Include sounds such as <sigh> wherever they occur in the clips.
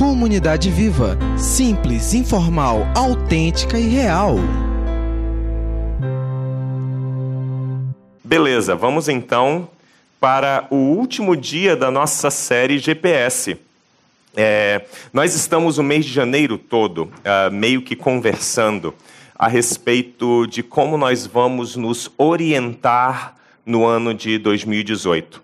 Comunidade Viva. Simples, informal, autêntica e real. Beleza, vamos então para o último dia da nossa série GPS. É, nós estamos o mês de janeiro todo uh, meio que conversando a respeito de como nós vamos nos orientar no ano de 2018.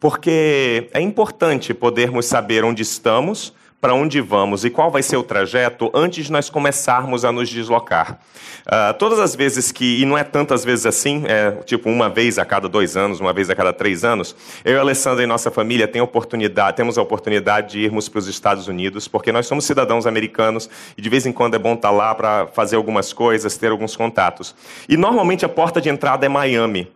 Porque é importante podermos saber onde estamos, para onde vamos e qual vai ser o trajeto antes de nós começarmos a nos deslocar. Uh, todas as vezes que, e não é tantas vezes assim, é tipo uma vez a cada dois anos, uma vez a cada três anos, eu e a Alessandra e nossa família tem oportunidade, temos a oportunidade de irmos para os Estados Unidos, porque nós somos cidadãos americanos e de vez em quando é bom estar lá para fazer algumas coisas, ter alguns contatos. E normalmente a porta de entrada é Miami.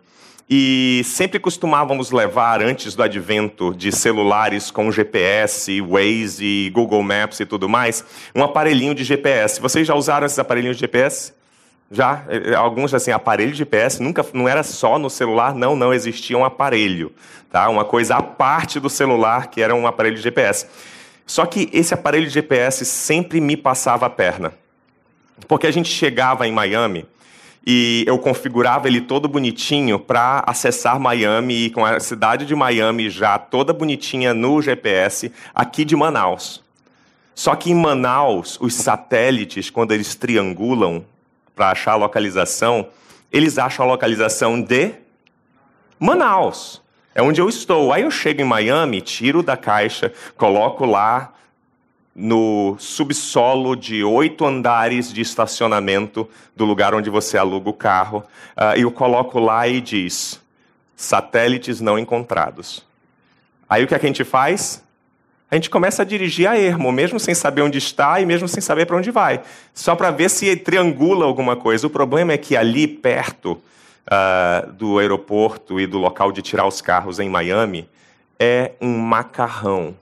E sempre costumávamos levar, antes do advento de celulares com GPS, Waze, Google Maps e tudo mais, um aparelhinho de GPS. Vocês já usaram esses aparelhinhos de GPS? Já? É, é, alguns, assim, aparelho de GPS, nunca, não era só no celular, não, não, existia um aparelho, tá? Uma coisa à parte do celular, que era um aparelho de GPS. Só que esse aparelho de GPS sempre me passava a perna. Porque a gente chegava em Miami e eu configurava ele todo bonitinho para acessar Miami e com a cidade de Miami já toda bonitinha no GPS aqui de Manaus. Só que em Manaus, os satélites, quando eles triangulam para achar a localização, eles acham a localização de Manaus. É onde eu estou. Aí eu chego em Miami, tiro da caixa, coloco lá no subsolo de oito andares de estacionamento do lugar onde você aluga o carro. Uh, eu coloco lá e diz: satélites não encontrados. Aí o que, é que a gente faz? A gente começa a dirigir a ermo, mesmo sem saber onde está e mesmo sem saber para onde vai, só para ver se triangula alguma coisa. O problema é que ali perto uh, do aeroporto e do local de tirar os carros em Miami é um macarrão,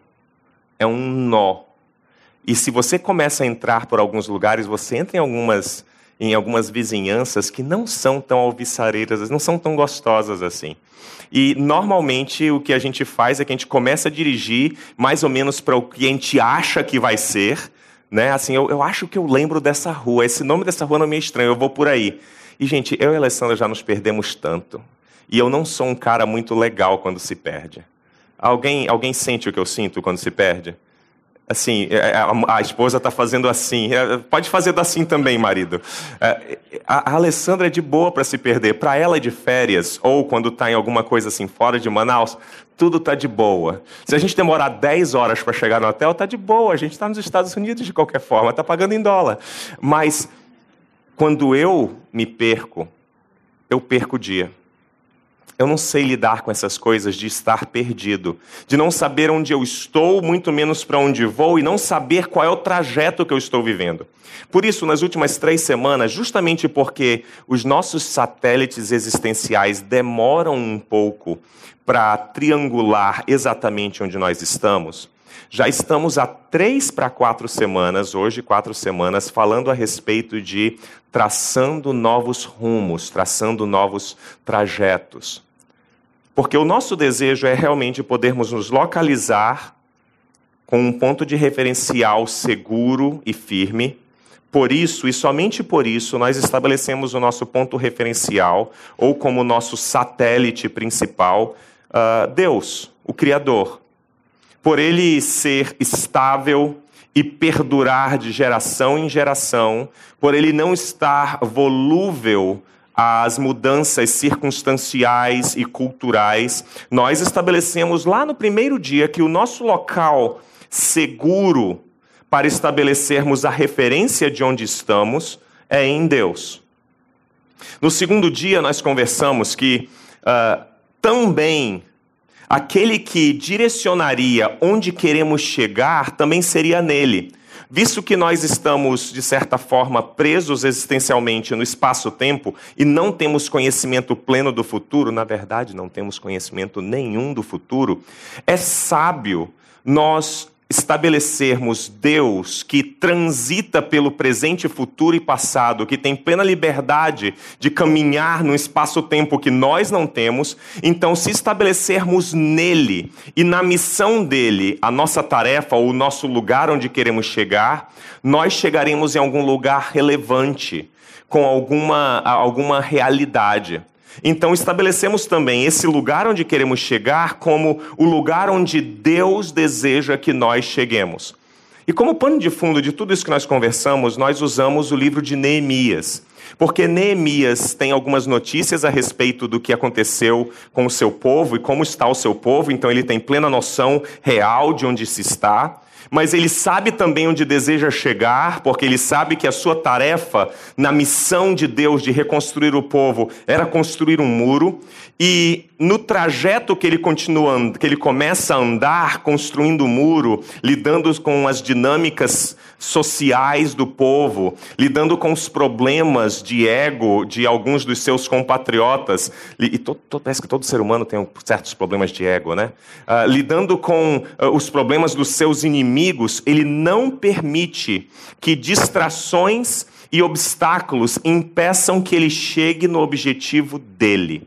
é um nó e se você começa a entrar por alguns lugares, você entra em algumas, em algumas vizinhanças que não são tão alviçareiras, não são tão gostosas assim. E normalmente o que a gente faz é que a gente começa a dirigir mais ou menos para o que a gente acha que vai ser. Né? Assim, eu, eu acho que eu lembro dessa rua, esse nome dessa rua não me é estranho, eu vou por aí. E, gente, eu e a Alessandra já nos perdemos tanto. E eu não sou um cara muito legal quando se perde. Alguém, alguém sente o que eu sinto quando se perde? Assim, é, é, a, esposa está fazendo assim. É, pode fazer assim também, marido. A, Alessandra é de boa para se perder. Para ela é de férias, ou quando está em alguma coisa assim fora de Manaus, tudo está de boa. Se a gente demorar 10 horas para chegar no hotel, está de boa. A gente está nos Estados Unidos de qualquer forma, está pagando em dólar. Mas quando eu me perco, eu perco o dia. Eu não sei lidar com essas coisas de estar perdido, de não saber onde eu estou, muito menos para onde vou, e não saber qual é o trajeto que eu estou vivendo. Por isso, nas últimas três semanas, justamente porque os nossos satélites existenciais demoram um pouco para triangular exatamente onde nós estamos, já estamos há três para quatro semanas, hoje quatro semanas, falando a respeito de traçando novos rumos, traçando novos trajetos. Porque o nosso desejo é realmente podermos nos localizar com um ponto de referencial seguro e firme. Por isso, e somente por isso, nós estabelecemos o nosso ponto referencial, ou como nosso satélite principal, uh, Deus, o Criador. Por ele ser estável e perdurar de geração em geração, por ele não estar volúvel as mudanças circunstanciais e culturais, nós estabelecemos lá no primeiro dia que o nosso local seguro para estabelecermos a referência de onde estamos é em Deus. No segundo dia, nós conversamos que uh, também aquele que direcionaria onde queremos chegar também seria nele. Visto que nós estamos, de certa forma, presos existencialmente no espaço-tempo e não temos conhecimento pleno do futuro, na verdade, não temos conhecimento nenhum do futuro, é sábio nós estabelecermos Deus que transita pelo presente, futuro e passado, que tem plena liberdade de caminhar no espaço-tempo que nós não temos, então, se estabelecermos nele e na missão dele a nossa tarefa ou o nosso lugar onde queremos chegar, nós chegaremos em algum lugar relevante, com alguma, alguma realidade. Então estabelecemos também esse lugar onde queremos chegar como o lugar onde Deus deseja que nós cheguemos. E como pano de fundo de tudo isso que nós conversamos, nós usamos o livro de Neemias. Porque Neemias tem algumas notícias a respeito do que aconteceu com o seu povo e como está o seu povo, então ele tem plena noção real de onde se está mas ele sabe também onde deseja chegar, porque ele sabe que a sua tarefa na missão de Deus de reconstruir o povo era construir um muro, e no trajeto que ele continua, que ele começa a andar construindo o muro, lidando com as dinâmicas sociais do povo, lidando com os problemas de ego de alguns dos seus compatriotas, e to, to, parece que todo ser humano tem certos problemas de ego, né? Uh, lidando com uh, os problemas dos seus inimigos, ele não permite que distrações e obstáculos impeçam que ele chegue no objetivo dele,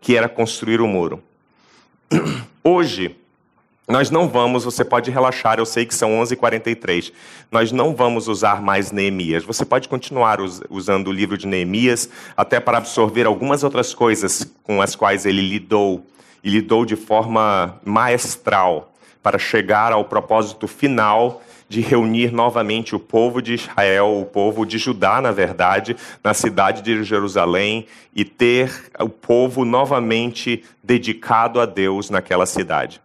que era construir o muro. <clears throat> Hoje, nós não vamos, você pode relaxar, eu sei que são 11h43. Nós não vamos usar mais Neemias. Você pode continuar usando o livro de Neemias, até para absorver algumas outras coisas com as quais ele lidou, e lidou de forma maestral, para chegar ao propósito final de reunir novamente o povo de Israel, o povo de Judá, na verdade, na cidade de Jerusalém, e ter o povo novamente dedicado a Deus naquela cidade.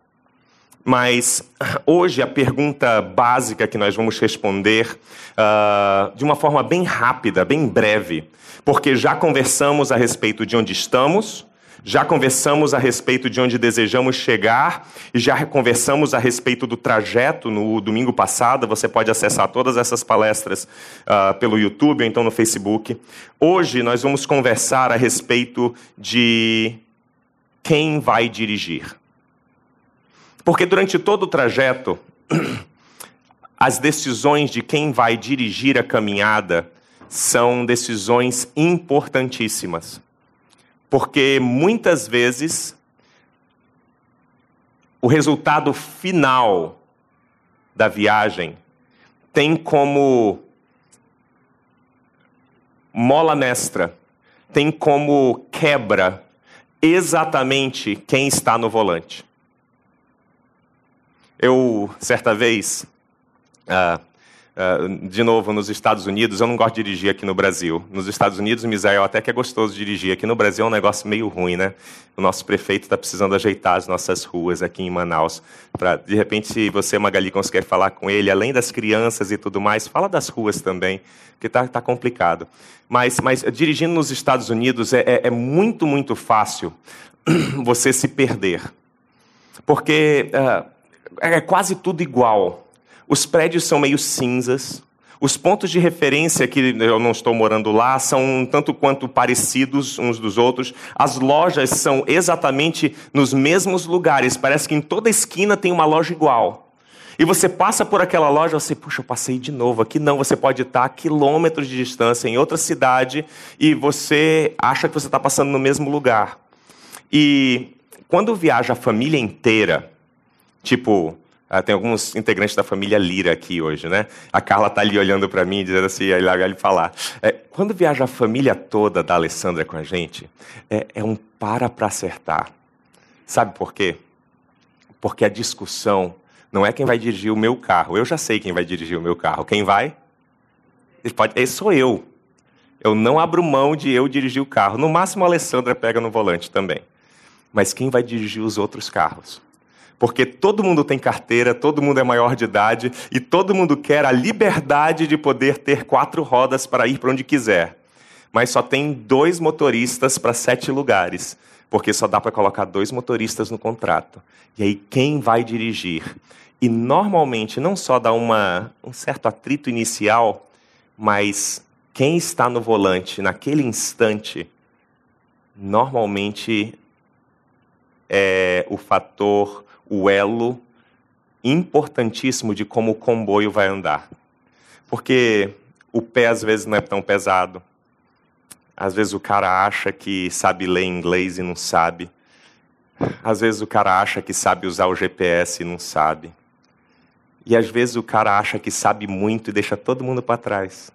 Mas hoje a pergunta básica que nós vamos responder uh, de uma forma bem rápida, bem breve, porque já conversamos a respeito de onde estamos, já conversamos a respeito de onde desejamos chegar e já conversamos a respeito do trajeto no domingo passado. Você pode acessar todas essas palestras uh, pelo YouTube ou então no Facebook. Hoje nós vamos conversar a respeito de quem vai dirigir. Porque durante todo o trajeto, <clears throat> as decisões de quem vai dirigir a caminhada são decisões importantíssimas. Porque muitas vezes o resultado final da viagem tem como mola mestra, tem como quebra exatamente quem está no volante. Eu, certa vez, uh, de novo, nos Estados Unidos, eu não gosto de dirigir aqui no Brasil. Nos Estados Unidos, Misael, até que é gostoso dirigir. Aqui no Brasil é um negócio meio ruim, né? O nosso prefeito está precisando ajeitar as nossas ruas aqui em Manaus. Pra, de repente, se você, Magali, conseguir falar com ele, além das crianças e tudo mais, fala das ruas também, porque está tá complicado. Mas, mas dirigindo nos Estados Unidos é, é, é muito, muito fácil <clears throat> você se perder. Porque uh, é quase tudo igual. Os prédios são meio cinzas. Os pontos de referência, que eu não estou morando lá, são tanto quanto parecidos uns dos outros. As lojas são exatamente nos mesmos lugares. Parece que em toda esquina tem uma loja igual. E você passa por aquela loja, você, puxa, eu passei de novo. Aqui não, você pode estar a quilômetros de distância em outra cidade e você acha que você está passando no mesmo lugar. E quando viaja a família inteira, Tipo, ah, tem alguns integrantes da família Lira aqui hoje, né? A Carla tá ali olhando para mim, dizendo assim, aí lá ele falar. É, quando viaja a família toda da Alessandra com a gente, é, é um para para acertar. Sabe por quê? Porque a discussão não é quem vai dirigir o meu carro. Eu já sei quem vai dirigir o meu carro. Quem vai? Pode, esse sou eu. Eu não abro mão de eu dirigir o carro. No máximo, a Alessandra pega no volante também. Mas quem vai dirigir os outros carros? Porque todo mundo tem carteira, todo mundo é maior de idade e todo mundo quer a liberdade de poder ter quatro rodas para ir para onde quiser. Mas só tem dois motoristas para sete lugares, porque só dá para colocar dois motoristas no contrato. E aí quem vai dirigir? E normalmente não só dá uma, um certo atrito inicial, mas quem está no volante naquele instante normalmente é o fator o elo importantíssimo de como o comboio vai andar. Porque o pé às vezes não é tão pesado. Às vezes o cara acha que sabe ler inglês e não sabe. Às vezes o cara acha que sabe usar o GPS e não sabe. E às vezes o cara acha que sabe muito e deixa todo mundo para trás.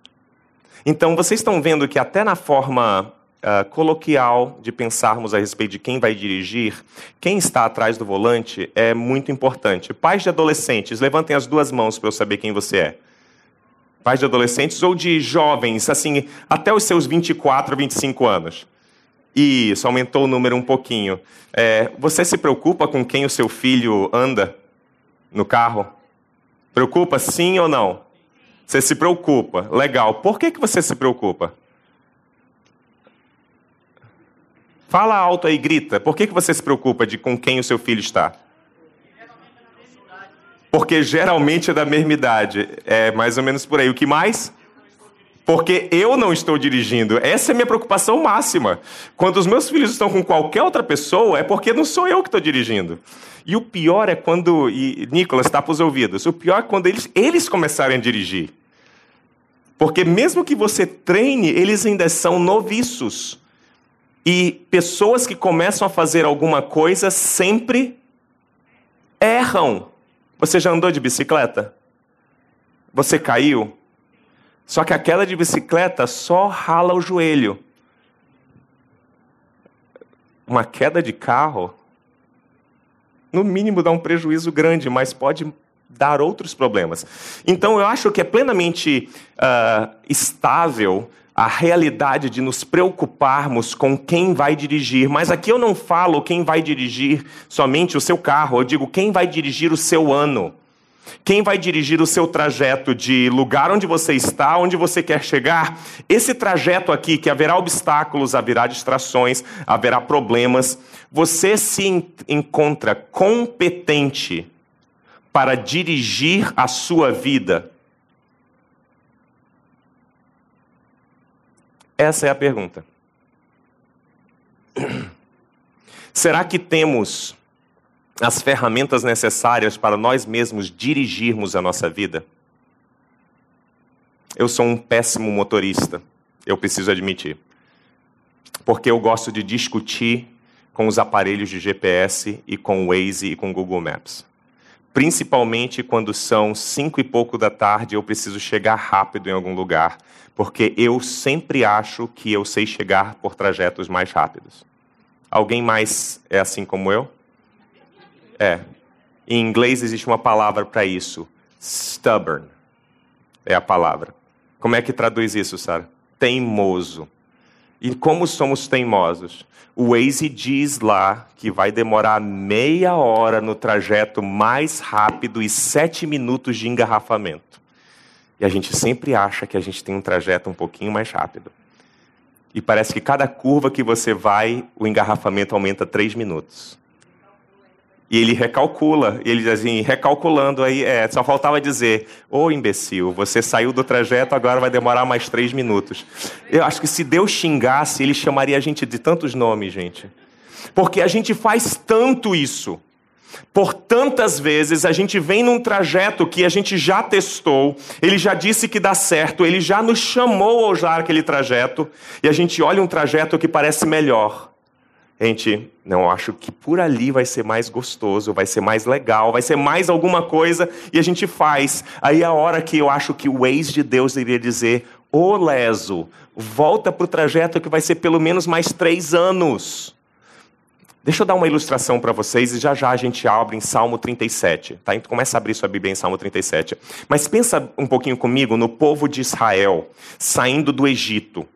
Então vocês estão vendo que até na forma uh, coloquial de pensarmos a respeito de quem vai dirigir, quem está atrás do volante é muito importante. Pais de adolescentes, levantem as duas mãos para eu saber quem você é. Pais de adolescentes ou de jovens, assim, até os seus 24, 25 anos. Isso, aumentou o número um pouquinho. É, você se preocupa com quem o seu filho anda no carro? Preocupa sim ou não? Você se preocupa. Legal. Por que, que você se preocupa? Fala alto aí, grita. Por que, que você se preocupa de com quem o seu filho está? Porque geralmente é da mesma idade. É mais ou menos por aí. O que mais? Porque eu não estou dirigindo. Essa é a minha preocupação máxima. Quando os meus filhos estão com qualquer outra pessoa, é porque não sou eu que estou dirigindo. E o pior é quando. E Nicolas, tapa os ouvidos. O pior é quando eles, eles começarem a dirigir. Porque mesmo que você treine, eles ainda são noviços. E pessoas que começam a fazer alguma coisa sempre erram. Você já andou de bicicleta? Você caiu? Só que a queda de bicicleta só rala o joelho. Uma queda de carro, no mínimo, dá um prejuízo grande, mas pode dar outros problemas. Então, eu acho que é plenamente uh, estável a realidade de nos preocuparmos com quem vai dirigir. Mas aqui eu não falo quem vai dirigir somente o seu carro, eu digo quem vai dirigir o seu ano. Quem vai dirigir o seu trajeto de lugar onde você está, onde você quer chegar? Esse trajeto aqui, que haverá obstáculos, haverá distrações, haverá problemas, você se encontra competente para dirigir a sua vida Essa é a pergunta. <clears throat> Será que temos as ferramentas necessárias para nós mesmos dirigirmos a nossa vida? Eu sou um péssimo motorista, eu preciso admitir. Porque eu gosto de discutir com os aparelhos de GPS e com o Waze e com o Google Maps. Principalmente quando são cinco e pouco da tarde, eu preciso chegar rápido em algum lugar porque eu sempre acho que eu sei chegar por trajetos mais rápidos. Alguém mais é assim como eu? É. Em inglês existe uma palavra para isso. Stubborn é a palavra. Como é que traduz isso, Sara? Teimoso. E como somos teimosos? O Waze diz lá que vai demorar meia hora no trajeto mais rápido e sete minutos de engarrafamento. E a gente sempre acha que a gente tem um trajeto um pouquinho mais rápido. E parece que cada curva que você vai, o engarrafamento aumenta três minutos. E ele recalcula, ele diz assim, recalculando aí, é, só faltava dizer, ô oh, imbecil, você saiu do trajeto, agora vai demorar mais três minutos. Eu acho que se Deus xingasse, ele chamaria a gente de tantos nomes, gente. Porque a gente faz tanto isso. Por tantas vezes a gente vem num trajeto que a gente já testou, ele já disse que dá certo, ele já nos chamou a usar aquele trajeto, e a gente olha um trajeto que parece melhor. Gente, não, acho que por ali vai ser mais gostoso, vai ser mais legal, vai ser mais alguma coisa, e a gente faz. Aí a hora que eu acho que o ex de Deus deveria dizer: Ô leso, volta para o trajeto que vai ser pelo menos mais três anos. Deixa eu dar uma ilustração para vocês e já já a gente abre em Salmo 37, tá? Então começa a abrir sua Bíblia em Salmo 37. Mas pensa um pouquinho comigo no povo de Israel saindo do Egito.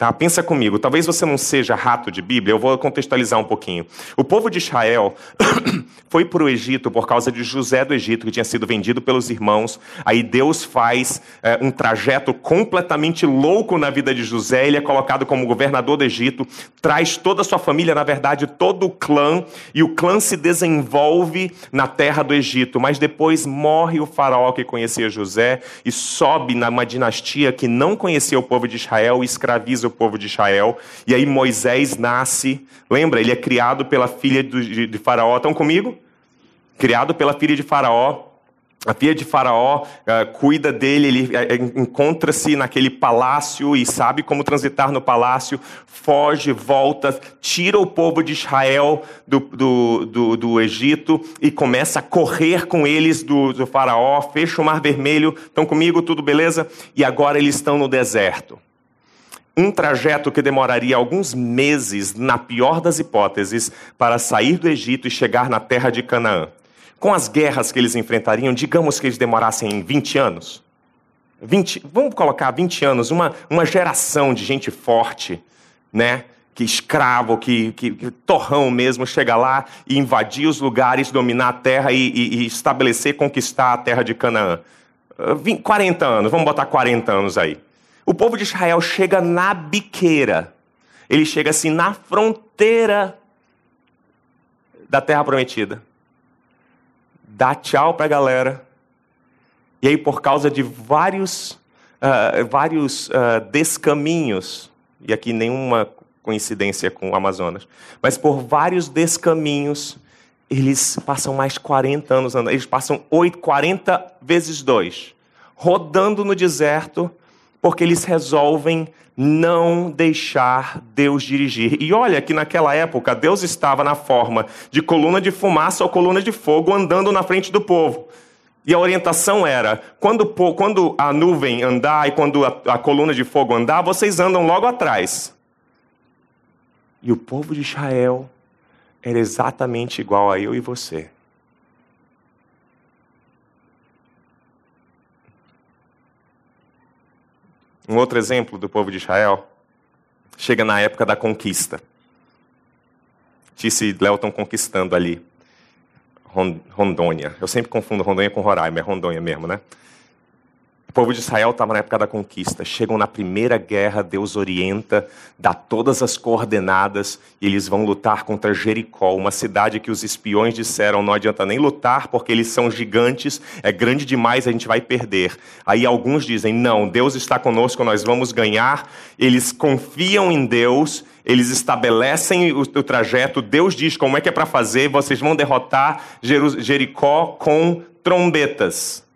Tá? Pensa comigo, talvez você não seja rato de Bíblia, eu vou contextualizar um pouquinho. O povo de Israel <coughs> foi para o Egito por causa de José do Egito, que tinha sido vendido pelos irmãos. Aí Deus faz é, um trajeto completamente louco na vida de José. Ele é colocado como governador do Egito, traz toda a sua família, na verdade, todo o clã, e o clã se desenvolve na terra do Egito. Mas depois morre o faraó que conhecia José e sobe numa dinastia que não conhecia o povo de Israel e escraviza o povo de Israel. E aí Moisés nasce. Lembra? Ele é criado pela filha de, Faraó. Estão comigo? criado pela filha de Faraó. A filha de Faraó uh, cuida dele, ele uh, encontra-se naquele palácio e sabe como transitar no palácio, foge, volta, tira o povo de Israel do, do, do, do Egito e começa a correr com eles do, do Faraó, fecha o Mar Vermelho. Estão comigo, tudo beleza? E agora eles estão no deserto. Um trajeto que demoraria alguns meses, na pior das hipóteses, para sair do Egito e chegar na terra de Canaã com as guerras que eles enfrentariam, digamos que eles demorassem 20 anos. 20, vamos colocar 20 anos, uma, uma geração de gente forte, né? Que escravo, que, que, que torrão mesmo, chega lá e invadir os lugares, dominar a terra e, e, e estabelecer, conquistar a terra de Canaã. 20, 40 anos, vamos botar 40 anos aí. O povo de Israel chega na biqueira, ele chega assim na fronteira da terra prometida. Dá tchau para a galera. E aí, por causa de vários, uh, vários uh, descaminhos, e aqui nenhuma coincidência com o Amazonas, mas por vários descaminhos, eles passam mais 40 anos andando, eles passam 8, 40 vezes 2, rodando no deserto, porque eles resolvem não deixar Deus dirigir. E olha que naquela época Deus estava na forma de coluna de fumaça ou coluna de fogo andando na frente do povo. E a orientação era: quando, quando a nuvem andar e quando a, a coluna de fogo andar, vocês andam logo atrás. E o povo de Israel era exatamente igual a eu e você. Um outro exemplo do povo de Israel chega na época da conquista. Tisse e Léo conquistando ali Rondônia. Eu sempre confundo Rondônia com Roraima, é Rondônia mesmo, né? O povo de Israel estava na época da conquista. Chegam na primeira guerra, Deus orienta, dá todas as coordenadas e eles vão lutar contra Jericó, uma cidade que os espiões disseram não adianta nem lutar porque eles são gigantes, é grande demais, a gente vai perder. Aí alguns dizem: não, Deus está conosco, nós vamos ganhar. Eles confiam em Deus, eles estabelecem o, trajeto, Deus diz como é que é para fazer, vocês vão derrotar Jericó com trombetas.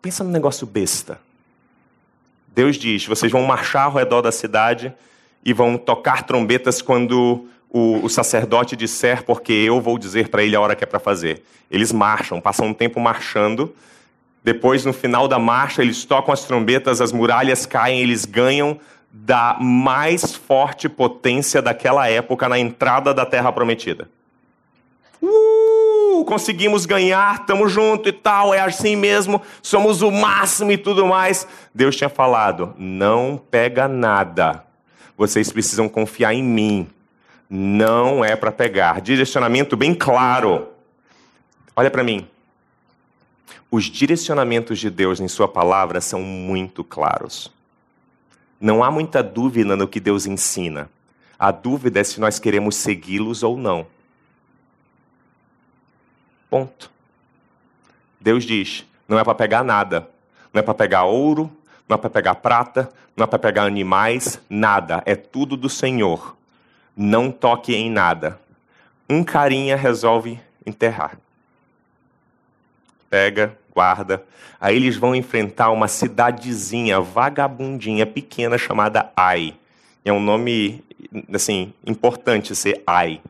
Pensa num negócio besta. Deus diz: vocês vão marchar ao redor da cidade e vão tocar trombetas quando o, o sacerdote disser, porque eu vou dizer para ele a hora que é para fazer. Eles marcham, passam um tempo marchando. Depois, no final da marcha, eles tocam as trombetas, as muralhas caem, eles ganham da mais forte potência daquela época na entrada da Terra Prometida. Uh, conseguimos ganhar, estamos junto e tal, é assim mesmo, somos o máximo e tudo mais. Deus tinha falado: não pega nada, vocês precisam confiar em mim. Não é para pegar. Direcionamento bem claro. Olha para mim. Os direcionamentos de Deus em Sua palavra são muito claros. Não há muita dúvida no que Deus ensina. A dúvida é se nós queremos segui-los ou não. Ponto. Deus diz: não é para pegar nada. Não é para pegar ouro, não é para pegar prata, não é para pegar animais, nada. É tudo do Senhor. Não toque em nada. Um carinha resolve enterrar. Pega, guarda. Aí eles vão enfrentar uma cidadezinha vagabundinha pequena chamada Ai. É um nome assim importante ser Ai,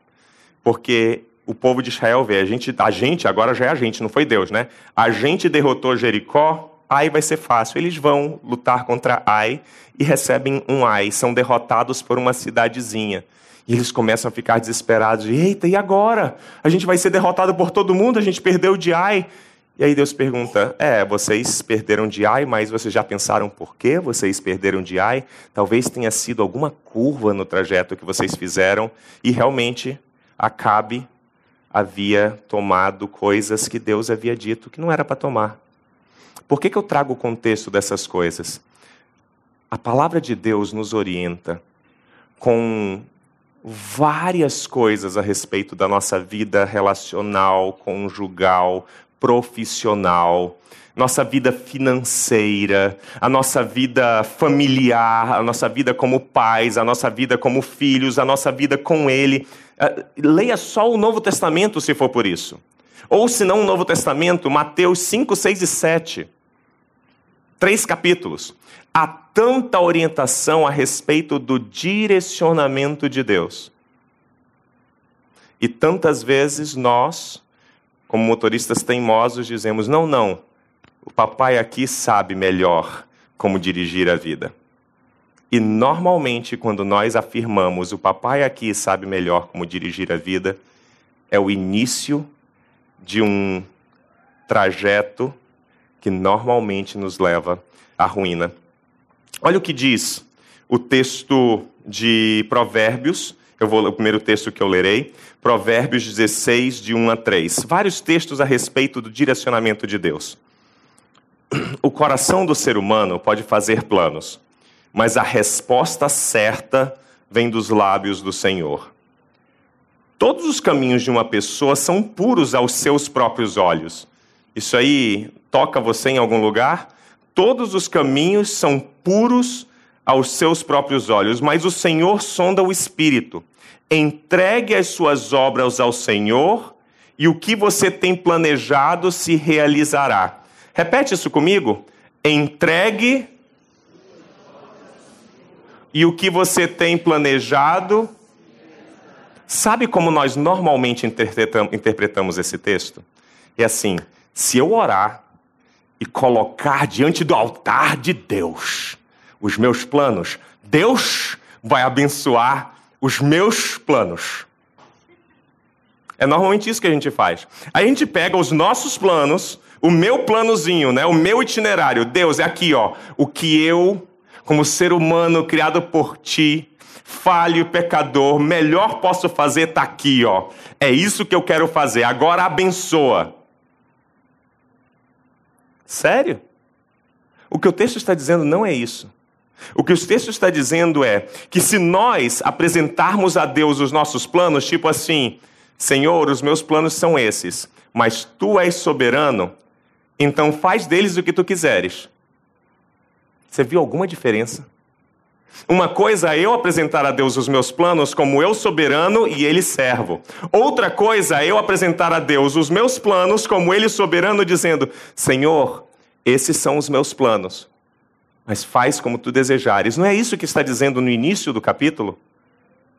porque o povo de Israel vê, a gente, a gente, agora já é a gente, não foi Deus, né? A gente derrotou Jericó, Ai vai ser fácil. Eles vão lutar contra Ai e recebem um Ai, são derrotados por uma cidadezinha. E eles começam a ficar desesperados. Eita, e agora? A gente vai ser derrotado por todo mundo, a gente perdeu de Ai. E aí Deus pergunta: É, vocês perderam de Ai, mas vocês já pensaram por que vocês perderam de Ai? Talvez tenha sido alguma curva no trajeto que vocês fizeram e realmente acabe havia tomado coisas que Deus havia dito que não era para tomar. Por que, que eu trago o contexto dessas coisas? A palavra de Deus nos orienta com várias coisas a respeito da nossa vida relacional, conjugal, profissional, nossa vida financeira, a nossa vida familiar, a nossa vida como pais, a nossa vida como filhos, a nossa vida com Ele. Ah, leia só o Novo Testamento se for por isso. Ou se não o Novo Testamento, Mateus 5, 6 e 7. Três capítulos. Há tanta orientação a respeito do direcionamento de Deus. E tantas vezes nós, como motoristas teimosos, dizemos: não, não, o papai aqui sabe melhor como dirigir a vida. E normalmente, quando nós afirmamos o papai aqui sabe melhor como dirigir a vida, é o início de um trajeto que normalmente nos leva à ruína. Olha o que diz o texto de Provérbios, eu vou o primeiro texto que eu lerei, Provérbios 16 de 1 a 3. Vários textos a respeito do direcionamento de Deus. <clears throat> O coração do ser humano pode fazer planos, mas a resposta certa vem dos lábios do Senhor. Todos os caminhos de uma pessoa são puros aos seus próprios olhos. Isso aí toca você em algum lugar? Todos os caminhos são puros aos seus próprios olhos, mas o Senhor sonda o espírito. Entregue as suas obras ao Senhor e o que você tem planejado se realizará. Repete isso comigo. Entregue e o que você tem planejado. Sabe como nós normalmente interpretamos esse texto? É assim: se eu orar e colocar diante do altar de Deus os meus planos, Deus vai abençoar os meus planos. É normalmente isso que a gente faz. A gente pega os nossos planos, o meu planozinho, né, o meu itinerário. Deus, é aqui, ó, o que eu, como ser humano criado por ti, falho, pecador, melhor posso fazer está aqui, ó. É isso que eu quero fazer. Agora abençoa. Sério? O que o texto está dizendo não é isso. O que o texto está dizendo é que se nós apresentarmos a Deus os nossos planos, tipo assim, Senhor, os meus planos são esses, mas tu és soberano, então faz deles o que tu quiseres. Você viu alguma diferença? Uma coisa é eu apresentar a Deus os meus planos como eu soberano e ele servo. Outra coisa é eu apresentar a Deus os meus planos como ele soberano, dizendo: Senhor, esses são os meus planos, mas faz como tu desejares. Não é isso que está dizendo no início do capítulo?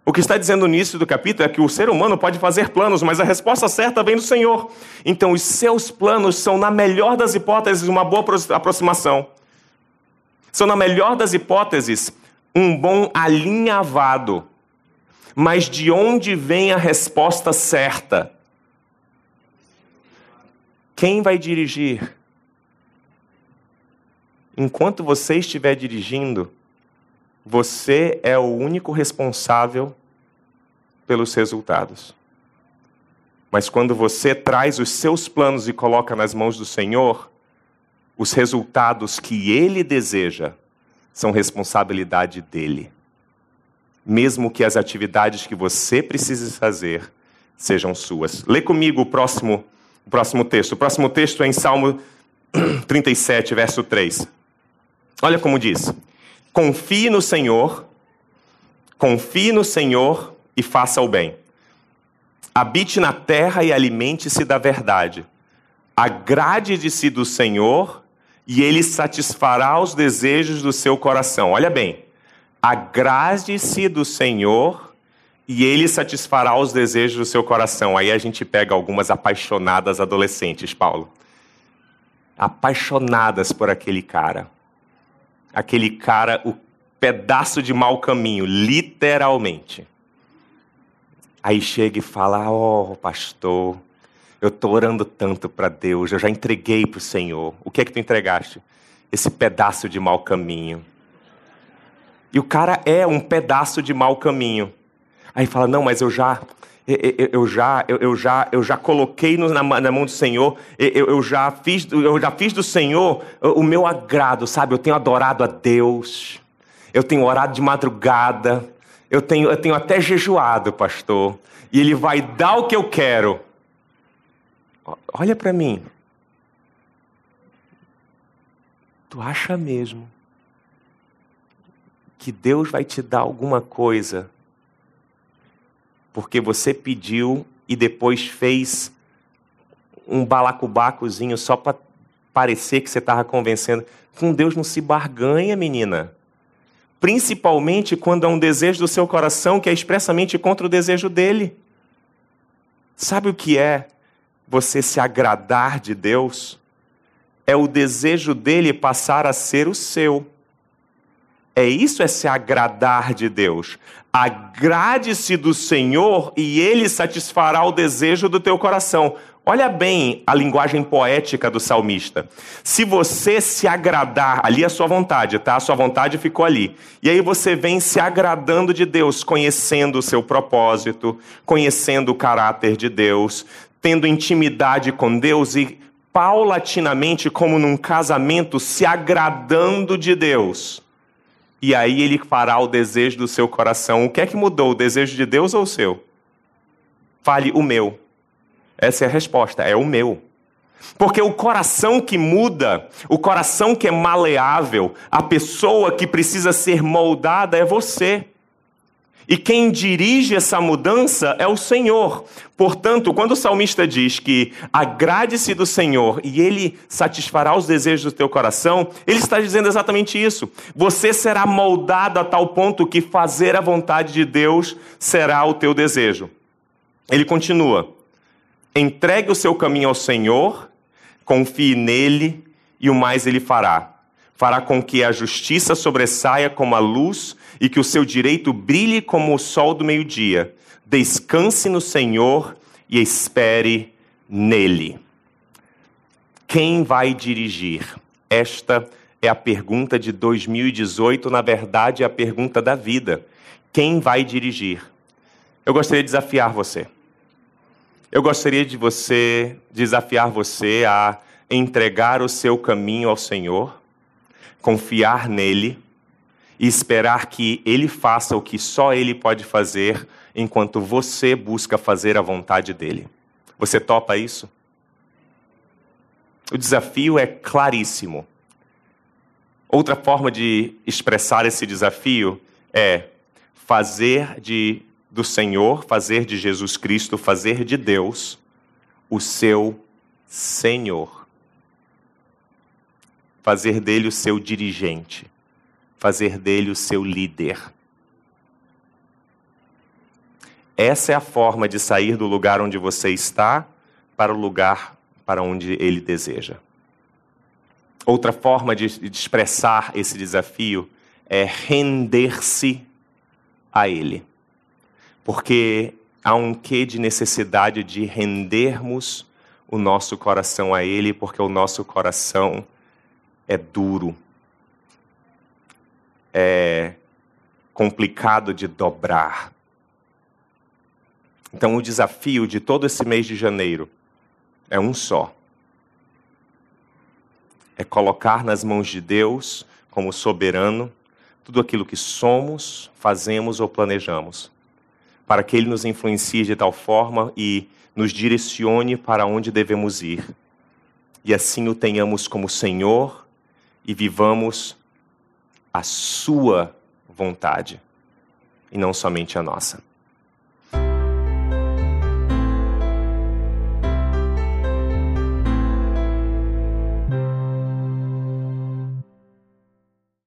O que está dizendo no início do capítulo é que o ser humano pode fazer planos, mas a resposta certa vem do Senhor. Então, os seus planos são, na melhor das hipóteses, uma boa aproximação. São, na melhor das hipóteses, um bom alinhavado. Mas de onde vem a resposta certa? Quem vai dirigir? Enquanto você estiver dirigindo, você é o único responsável pelos resultados. Mas quando você traz os seus planos e coloca nas mãos do Senhor, os resultados que Ele deseja são responsabilidade dele. Mesmo que as atividades que você precise fazer sejam suas. Lê comigo o próximo, o próximo texto. O próximo texto é em Salmo <clears throat> 37, verso 3. Olha como diz: Confie no Senhor, confie no Senhor e faça o bem. Habite na terra e alimente-se da verdade. Agrade-se do Senhor e ele satisfará os desejos do seu coração. Olha bem, agrade-se do Senhor e ele satisfará os desejos do seu coração. Aí a gente pega algumas apaixonadas adolescentes, Paulo. Apaixonadas por aquele cara. Aquele cara, o pedaço de mau caminho, literalmente. Aí chega e fala: Ó, oh, pastor, eu estou orando tanto para Deus, eu já entreguei para o Senhor. O que é que tu entregaste? Esse pedaço de mau caminho. E o cara é um pedaço de mau caminho. Aí fala: Não, mas eu já. Eu, já, eu, já, eu já coloquei na, na mão do Senhor. Eu, já fiz, eu já fiz do Senhor o meu agrado, sabe? Eu tenho adorado a Deus. Eu tenho orado de madrugada. Eu tenho, eu tenho até jejuado, pastor. E Ele vai dar o que eu quero. Olha para mim. Tu acha mesmo que Deus vai te dar alguma coisa porque você pediu e depois fez um balacobacozinho só para parecer que você estava convencendo. Com Deus não se barganha, menina. Principalmente quando há um desejo do seu coração que é expressamente contra o desejo dele. Sabe o que é você se agradar de Deus? É o desejo dele passar a ser o seu. É isso é se agradar de Deus. Agrade-se do Senhor e ele satisfará o desejo do teu coração. Olha bem a linguagem poética do salmista. Se você se agradar, ali é a sua vontade, tá? A sua vontade ficou ali. E aí você vem se agradando de Deus, conhecendo o seu propósito, conhecendo o caráter de Deus, tendo intimidade com Deus e paulatinamente, como num casamento, se agradando de Deus e aí ele fará o desejo do seu coração. O que é que mudou, o desejo de Deus ou o seu? Fale o meu. Essa é a resposta, é o meu. Porque o coração que muda, o coração que é maleável, a pessoa que precisa ser moldada é você. E quem dirige essa mudança é o Senhor. Portanto, quando o salmista diz que agrade-se do Senhor e ele satisfará os desejos do teu coração, ele está dizendo exatamente isso. Você será moldado a tal ponto que fazer a vontade de Deus será o teu desejo. Ele continua: entregue o seu caminho ao Senhor, confie nele e o mais ele fará. Fará com que a justiça sobressaia como a luz e que o seu direito brilhe como o sol do meio-dia. Descanse no Senhor e espere nele. Quem vai dirigir? Esta é a pergunta de 2018, na verdade, é a pergunta da vida. Quem vai dirigir? Eu gostaria de desafiar você. Eu gostaria de você desafiar você a entregar o seu caminho ao Senhor, confiar nele e esperar que ele faça o que só ele pode fazer enquanto você busca fazer a vontade dele. Você topa isso? O desafio é claríssimo. Outra forma de expressar esse desafio é fazer de do Senhor, fazer de Jesus Cristo, fazer de Deus o seu Senhor. Fazer dele o seu dirigente fazer dele o seu líder. Essa é a forma de sair do lugar onde você está para o lugar para onde ele deseja. Outra forma de, expressar esse desafio é render-se a ele. Porque há um quê de necessidade de rendermos o nosso coração a ele, porque o nosso coração é duro é complicado de dobrar. Então, o desafio de todo esse mês de janeiro é um só: é colocar nas mãos de Deus, como soberano, tudo aquilo que somos, fazemos ou planejamos, para que Ele nos influencie de tal forma e nos direcione para onde devemos ir, e assim o tenhamos como Senhor e vivamos a sua vontade e não somente a nossa.